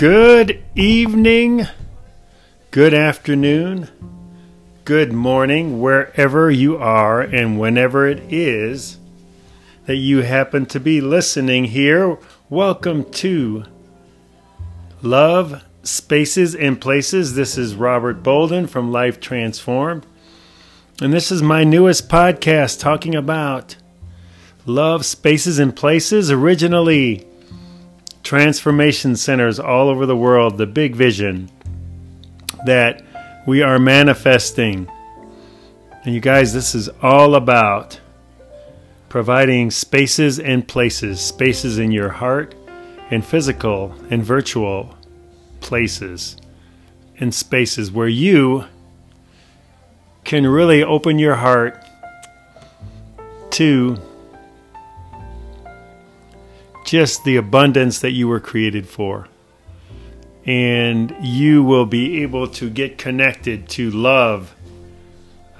Good evening, good afternoon, good morning, wherever you are and whenever it is that you happen to be listening here. Welcome to Love, Spaces, and Places. This is Robert Bolden from Life Transformed. And this is my newest podcast talking about love, spaces, and places. Originally, transformation centers all over the world, the big vision that we are manifesting. And you guys, this is all about providing spaces and places, spaces in your heart and physical and virtual places and spaces where you can really open your heart to just the abundance that you were created for. And you will be able to get connected to love,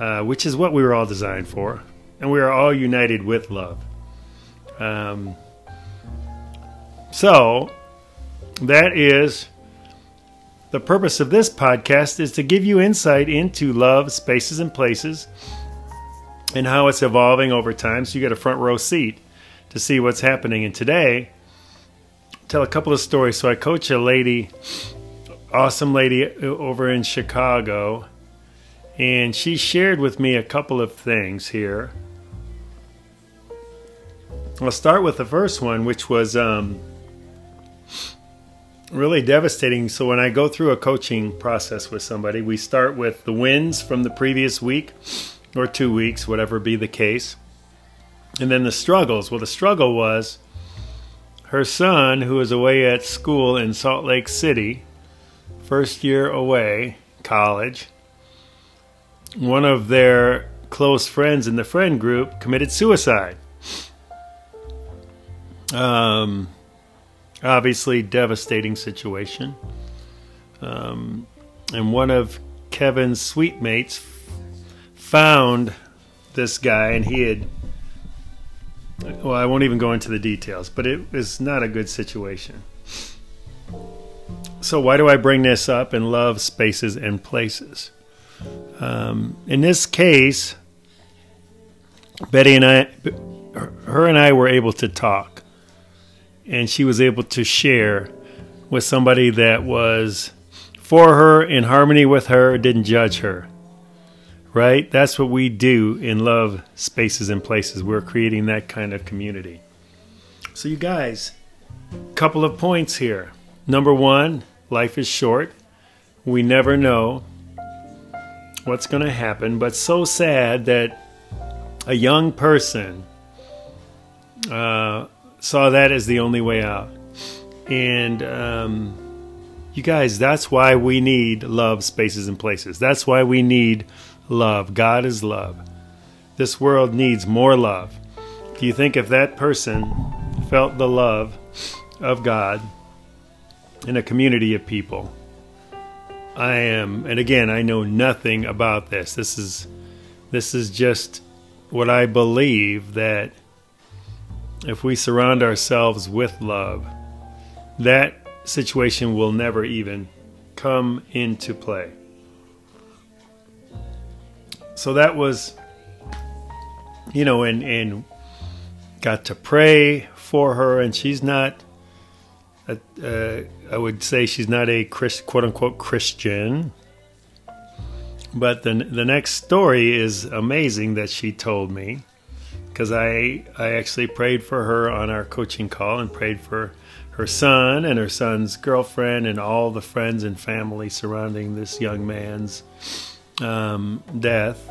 uh, which is what we were all designed for. And we are all united with love. Um, so, that is the purpose of this podcast is to give you insight into love, spaces, and places, and how it's evolving over time. So you get a front row seat to see what's happening. And today, I'll tell a couple of stories. So I coach a lady, awesome lady over in Chicago, and she shared with me a couple of things here. I'll start with the first one, which was um, really devastating. So when I go through a coaching process with somebody, we start with the wins from the previous week or two weeks, whatever be the case. And then the struggles. Well, the struggle was her son, who was away at school in Salt Lake City, first year away, college, one of their close friends in the friend group committed suicide. Um, obviously, devastating situation. Um, and one of Kevin's suite mates found this guy, and he had well, I won't even go into the details, but it was not a good situation. So, why do I bring this up in love, spaces, and places? Um, in this case, Betty and I, her and I were able to talk, and she was able to share with somebody that was for her, in harmony with her, didn't judge her right? That's what we do in love spaces and places. We're creating that kind of community. So, you guys, couple of points here. Number one, life is short. We never know what's going to happen, but so sad that a young person uh, saw that as the only way out. And um, you guys, that's why we need love spaces and places. That's why we need love. God is love. This world needs more love. Do you think if that person felt the love of God in a community of people? I am, and again, I know nothing about this. This is this is just what I believe that if we surround ourselves with love, that situation will never even come into play so that was, you know, and and got to pray for her, and she's not. Uh, I would say she's not a Christ, quote unquote Christian. But the the next story is amazing that she told me because I I actually prayed for her on our coaching call and prayed for her son and her son's girlfriend and all the friends and family surrounding this young man's um, death.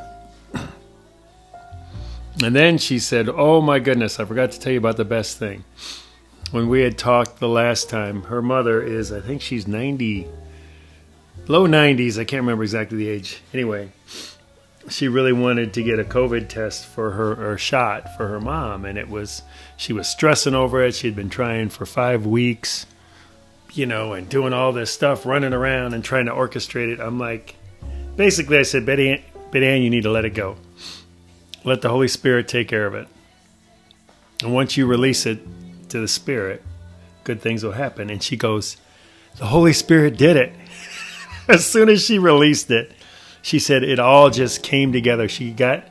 And then she said, Oh my goodness, I forgot to tell you about the best thing. When we had talked the last time, her mother is, I think she's 90, low 90s. I can't remember exactly the age. Anyway, she really wanted to get a COVID test for her, or shot for her mom. And it was, she was stressing over it. She'd been trying for five weeks, you know, and doing all this stuff, running around and trying to orchestrate it. I'm like, basically, I said, Betty, Betty Ann, you need to let it go. Let the Holy Spirit take care of it. And once you release it to the Spirit, good things will happen. And she goes, the Holy Spirit did it. as soon as she released it, she said it all just came together. She got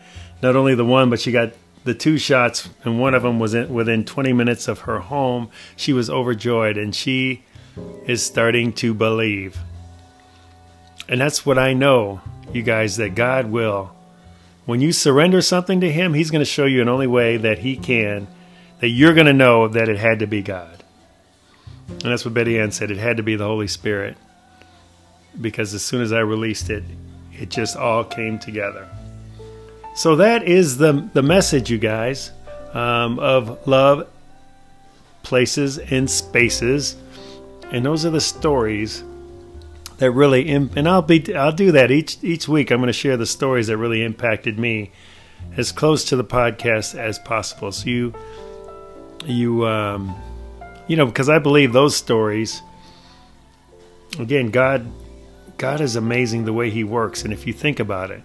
not only the one, but she got the two shots, and one of them was in, within 20 minutes of her home. She was overjoyed, and she is starting to believe. And that's what I know, you guys, that God will. When you surrender something to Him, He's going to show you in only way that He can, that you're going to know that it had to be God. And that's what Betty Ann said. It had to be the Holy Spirit. Because as soon as I released it, it just all came together. So that is the the message, you guys, um, of love, places, and spaces, and those are the stories that really. And I'll be I'll do that each each week. I'm going to share the stories that really impacted me as close to the podcast as possible. So you you um, you know because I believe those stories. Again, God God is amazing the way He works, and if you think about it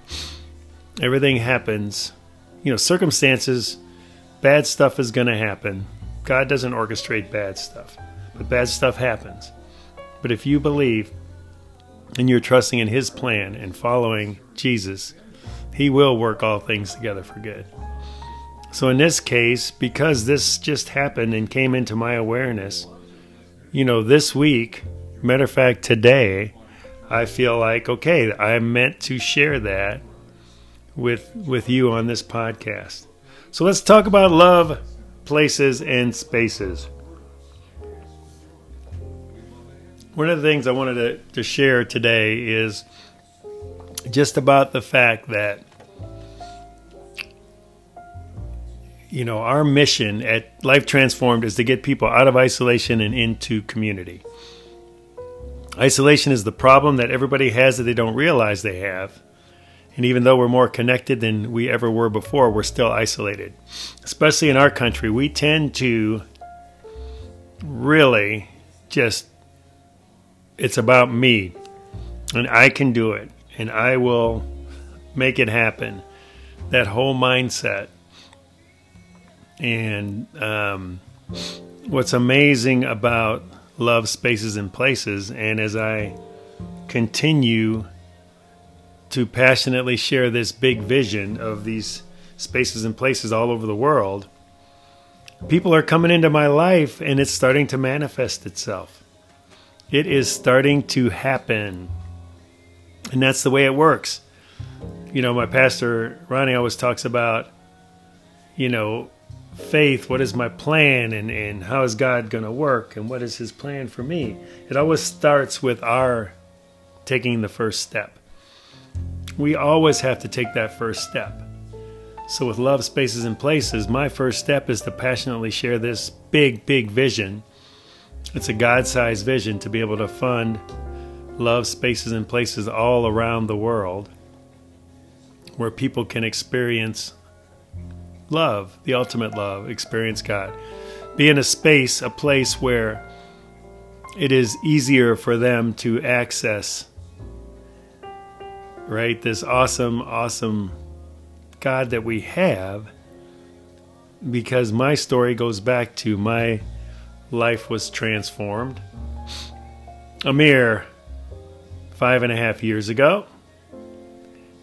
everything happens. You know, circumstances, bad stuff is going to happen. God doesn't orchestrate bad stuff, but bad stuff happens. But if you believe and you're trusting in His plan and following Jesus, He will work all things together for good. So in this case, because this just happened and came into my awareness, you know, this week, matter of fact, today, I feel like, okay, I'm meant to share that with with you on this podcast. So let's talk about love, places, and spaces. One of the things I wanted to, to share today is just about the fact that you know our mission at Life Transformed is to get people out of isolation and into community. Isolation is the problem that everybody has that they don't realize they have and even though we're more connected than we ever were before, we're still isolated. Especially in our country, we tend to really just, it's about me. And I can do it. And I will make it happen. That whole mindset. And um, what's amazing about love, spaces, and places, and as I continue to passionately share this big vision of these spaces and places all over the world, people are coming into my life and it's starting to manifest itself. It is starting to happen. And that's the way it works. You know, my pastor, Ronnie, always talks about, you know, faith, what is my plan and, and how is God going to work and what is his plan for me? It always starts with our taking the first step we always have to take that first step. So, with Love Spaces and Places, my first step is to passionately share this big, big vision. It's a God sized vision to be able to fund love spaces and places all around the world where people can experience love, the ultimate love, experience God. Be in a space, a place where it is easier for them to access right? This awesome, awesome God that we have, because my story goes back to my life was transformed a mere five and a half years ago.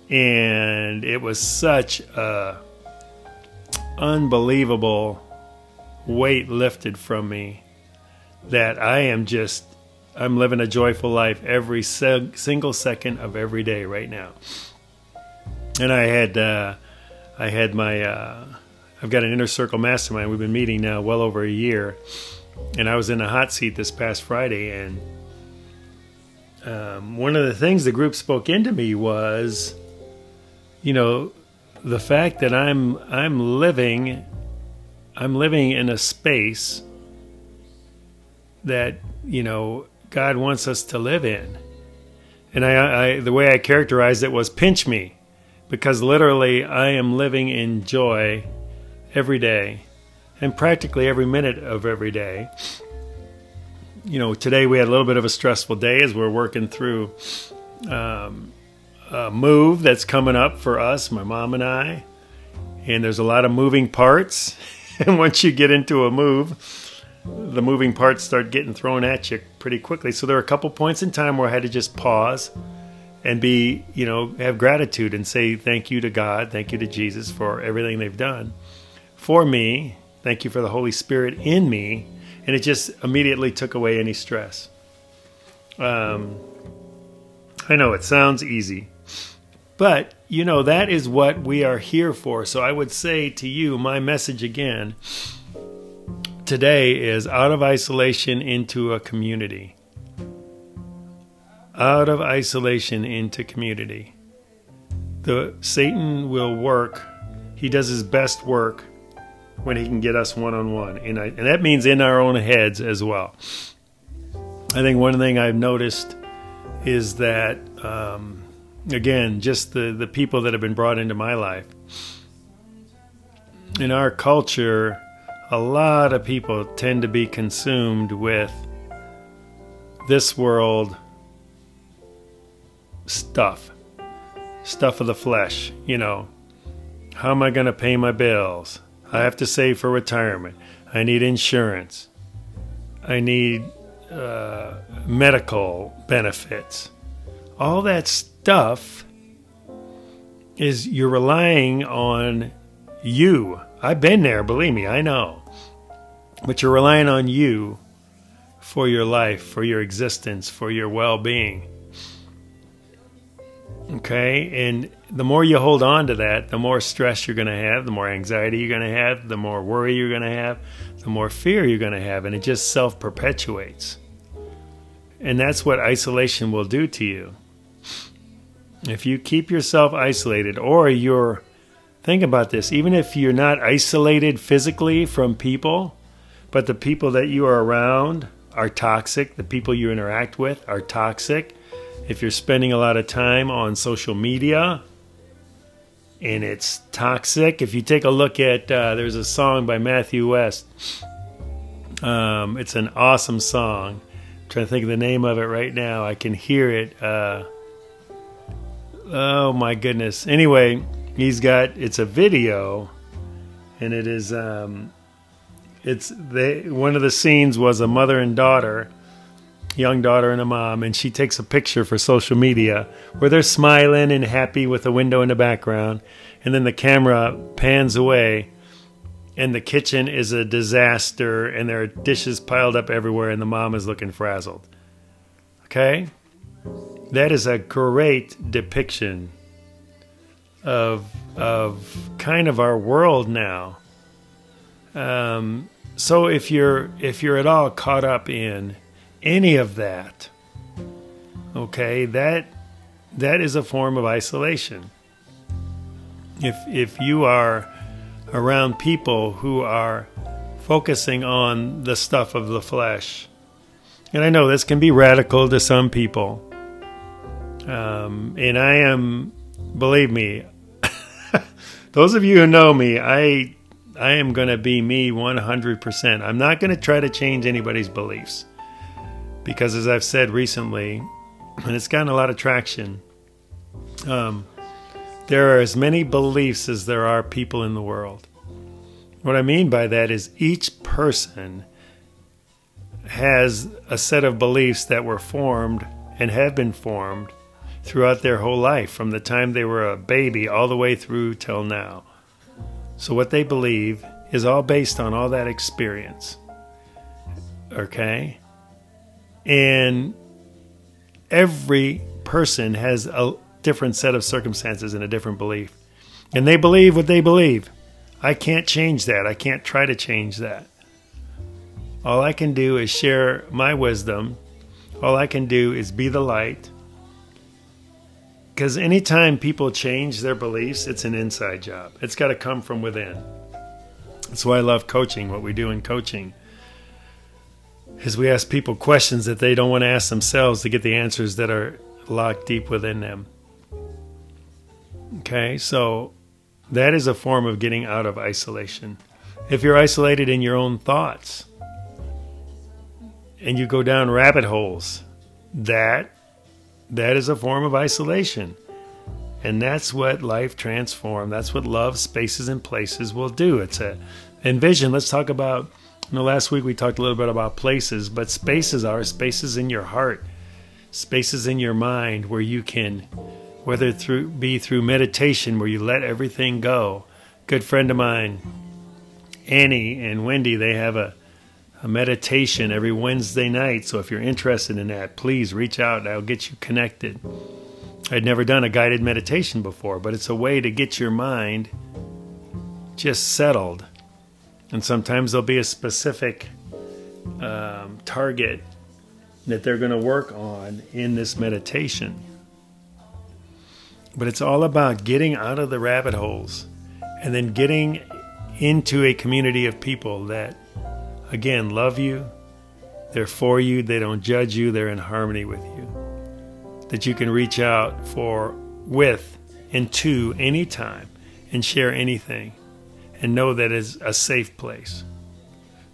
And it was such a unbelievable weight lifted from me that I am just I'm living a joyful life every single second of every day right now. And I had uh, I had my uh, I've got an inner circle mastermind. We've been meeting now well over a year, and I was in a hot seat this past Friday, and um, one of the things the group spoke into me was, you know, the fact that I'm I'm living I'm living in a space that you know God wants us to live in. And I, I, the way I characterized it was pinch me, because literally I am living in joy every day and practically every minute of every day. You know, today we had a little bit of a stressful day as we're working through um, a move that's coming up for us, my mom and I. And there's a lot of moving parts. and once you get into a move, the moving parts start getting thrown at you pretty quickly. So there are a couple points in time where I had to just pause and be, you know, have gratitude and say thank you to God, thank you to Jesus for everything they've done for me. Thank you for the Holy Spirit in me. And it just immediately took away any stress. Um, I know it sounds easy, but you know, that is what we are here for. So I would say to you, my message again today is out of isolation into a community out of isolation into community. The Satan will work. He does his best work when he can get us one on one, and that means in our own heads as well. I think one thing I've noticed is that um, again, just the the people that have been brought into my life in our culture, a lot of people tend to be consumed with this world stuff, stuff of the flesh, you know. How am I going to pay my bills? I have to save for retirement. I need insurance. I need uh, medical benefits. All that stuff is you're relying on you. I've been there, believe me, I know. But you're relying on you for your life, for your existence, for your well being. Okay. And the more you hold on to that, the more stress you're going to have, the more anxiety you're going to have, the more worry you're going to have, the more fear you're going to have. And it just self perpetuates. And that's what isolation will do to you. If you keep yourself isolated, or you're, think about this, even if you're not isolated physically from people, but the people that you are around are toxic, the people you interact with are toxic, if you're spending a lot of time on social media and it's toxic, if you take a look at, uh, there's a song by Matthew West. Um, it's an awesome song. I'm trying to think of the name of it right now. I can hear it. Uh, oh my goodness. Anyway, he's got it's a video, and it is um, it's they one of the scenes was a mother and daughter young daughter and a mom, and she takes a picture for social media where they're smiling and happy with a window in the background. And then the camera pans away, and the kitchen is a disaster, and there are dishes piled up everywhere, and the mom is looking frazzled. Okay? That is a great depiction of, of kind of our world now. Um, so if you're if you're at all caught up in any of that, okay, that that is a form of isolation. If if you are around people who are focusing on the stuff of the flesh, and I know this can be radical to some people, um, and I am, believe me, those of you who know me, I I am going to be me 100%. I'm not going to try to change anybody's beliefs. Because as I've said recently, and it's gotten a lot of traction, um, there are as many beliefs as there are people in the world. What I mean by that is each person has a set of beliefs that were formed and have been formed throughout their whole life, from the time they were a baby all the way through till now. So, what they believe is all based on all that experience. Okay? And every person has a different set of circumstances and a different belief. And they believe what they believe. I can't change that. I can't try to change that. All I can do is share my wisdom. All I can do is be the light. Because anytime people change their beliefs, it's an inside job. It's got to come from within. That's why I love coaching, what we do in coaching is we ask people questions that they don't want to ask themselves to get the answers that are locked deep within them. Okay, so that is a form of getting out of isolation. If you're isolated in your own thoughts and you go down rabbit holes, that that is a form of isolation. And that's what life transform. That's what love spaces and places will do. It's a envision. Let's talk about Know, last week we talked a little bit about places, but spaces are spaces in your heart, spaces in your mind where you can, whether through be through meditation where you let everything go. Good friend of mine, Annie and Wendy, they have a a meditation every Wednesday night. So if you're interested in that, please reach out. I'll get you connected. I'd never done a guided meditation before, but it's a way to get your mind just settled. And sometimes there'll be a specific um, target that they're going to work on in this meditation. But it's all about getting out of the rabbit holes and then getting into a community of people that again, love you. They're for you. They don't judge you. They're in harmony with you. That you can reach out for, with, and to anytime and share anything and know that is a safe place.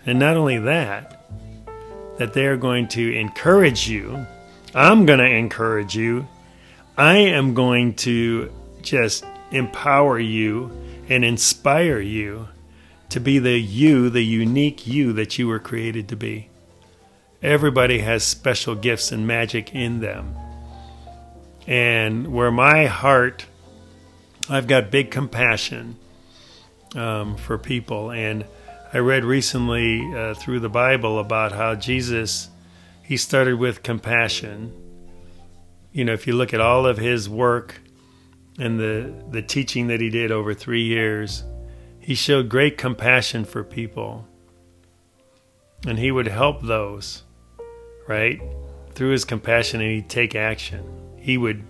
And not only that, that they're going to encourage you. I'm going to encourage you. I am going to just empower you and inspire you to be the you, the unique you that you were created to be. Everybody has special gifts and magic in them. And where my heart, I've got big compassion um, for people. And I read recently uh, through the Bible about how Jesus, he started with compassion. You know, if you look at all of his work and the, the teaching that he did over three years, he showed great compassion for people. And he would help those, right? Through his compassion and he'd take action. He would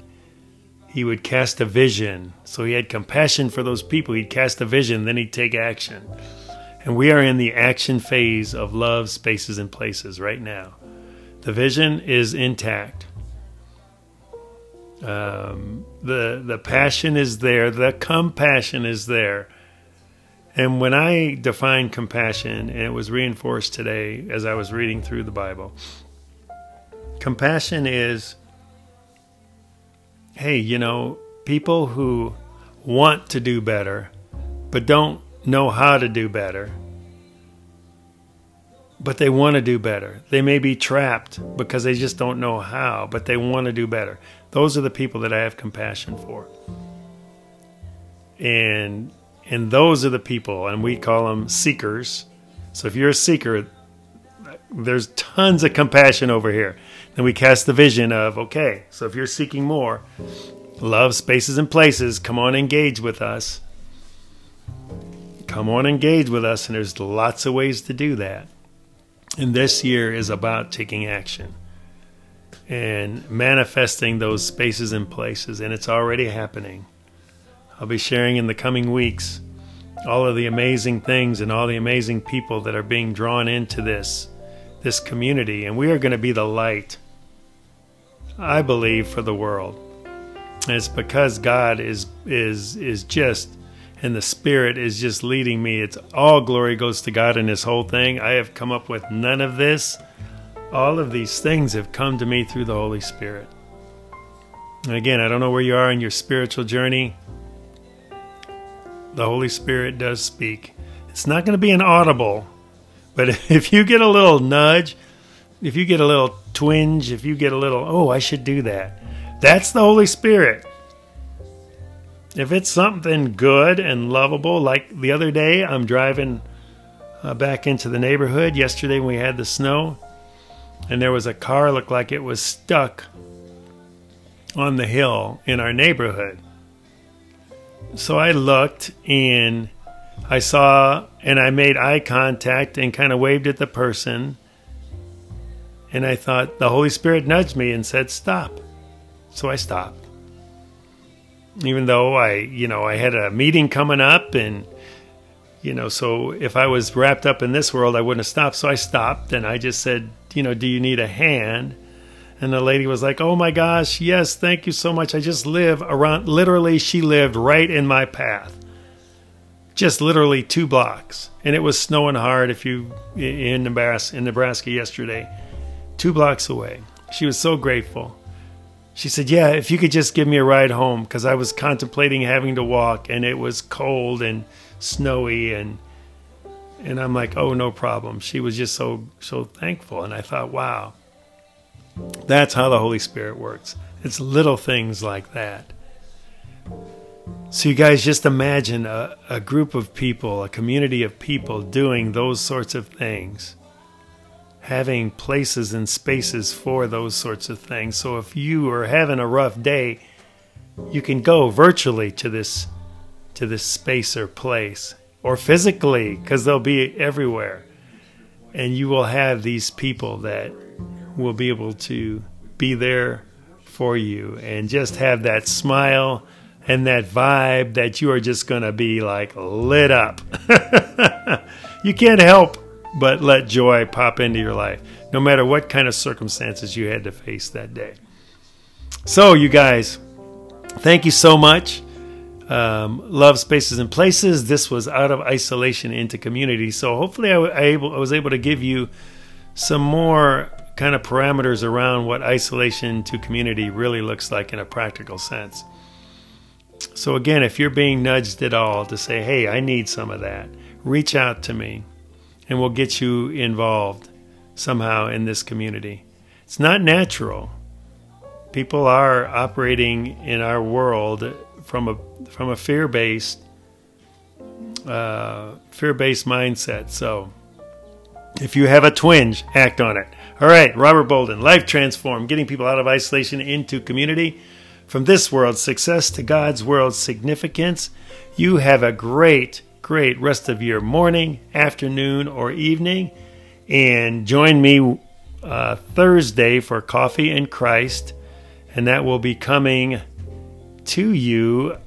he would cast a vision. So he had compassion for those people. He'd cast a vision, then he'd take action. And we are in the action phase of love, spaces, and places right now. The vision is intact. Um, the the passion is there. The compassion is there. And when I define compassion, and it was reinforced today as I was reading through the Bible, compassion is hey, you know, people who want to do better, but don't know how to do better, but they want to do better. They may be trapped because they just don't know how, but they want to do better. Those are the people that I have compassion for. And and those are the people, and we call them seekers. So if you're a seeker, there's tons of compassion over here. Then we cast the vision of, okay, so if you're seeking more, love, spaces, and places, come on, engage with us. Come on, engage with us, and there's lots of ways to do that. And this year is about taking action and manifesting those spaces and places, and it's already happening. I'll be sharing in the coming weeks all of the amazing things and all the amazing people that are being drawn into this this community and we are going to be the light I believe for the world. And it's because God is is is just and the spirit is just leading me. It's all glory goes to God in this whole thing. I have come up with none of this. All of these things have come to me through the Holy Spirit. And again, I don't know where you are in your spiritual journey the Holy Spirit does speak. It's not going to be an audible, but if you get a little nudge, if you get a little twinge, if you get a little, oh, I should do that, that's the Holy Spirit. If it's something good and lovable, like the other day, I'm driving uh, back into the neighborhood. Yesterday, we had the snow, and there was a car looked like it was stuck on the hill in our neighborhood. So I looked and I saw and I made eye contact and kind of waved at the person. And I thought the Holy Spirit nudged me and said, Stop. So I stopped. Even though I, you know, I had a meeting coming up and, you know, so if I was wrapped up in this world, I wouldn't have stopped. So I stopped and I just said, you know, do you need a hand? And the lady was like, Oh my gosh, yes, thank you so much. I just live around, literally, she lived right in my path. Just literally two blocks. And it was snowing hard if you, in Nebraska, in Nebraska yesterday, two blocks away. She was so grateful. She said, Yeah, if you could just give me a ride home, because I was contemplating having to walk and it was cold and snowy and And I'm like, oh, no problem. She was just so, so thankful. And I thought, wow, that's how the Holy Spirit works. It's little things like that. So, you guys just imagine a, a group of people, a community of people doing those sorts of things, having places and spaces for those sorts of things. So, if you are having a rough day, you can go virtually to this to this space or place or physically because they'll be everywhere and you will have these people that will be able to be there for you and just have that smile and that vibe that you are just going to be like lit up. you can't help but let joy pop into your life, no matter what kind of circumstances you had to face that day. So, you guys, thank you so much. Um, love spaces and places. This was out of isolation into community. So hopefully, I, I, able, I was able to give you some more kind of parameters around what isolation to community really looks like in a practical sense. So, again, if you're being nudged at all to say, hey, I need some of that, reach out to me and we'll get you involved somehow in this community. It's not natural. People are operating in our world from a from a fear based uh, fear based mindset. So, if you have a twinge, act on it. All right, Robert Bolden, Life Transform, getting people out of isolation into community. From this world's success to God's world's significance. You have a great, great rest of your morning, afternoon, or evening. And join me uh, Thursday for Coffee and Christ. And that will be coming to you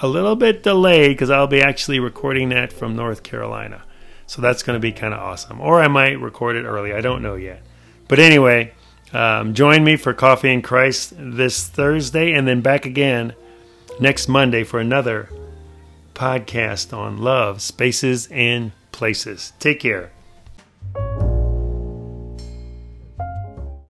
a little bit delayed because I'll be actually recording that from North Carolina. So that's going to be kind of awesome. Or I might record it early. I don't know yet. But anyway, um, join me for Coffee and Christ this Thursday and then back again next Monday for another podcast on love, spaces, and places. Take care.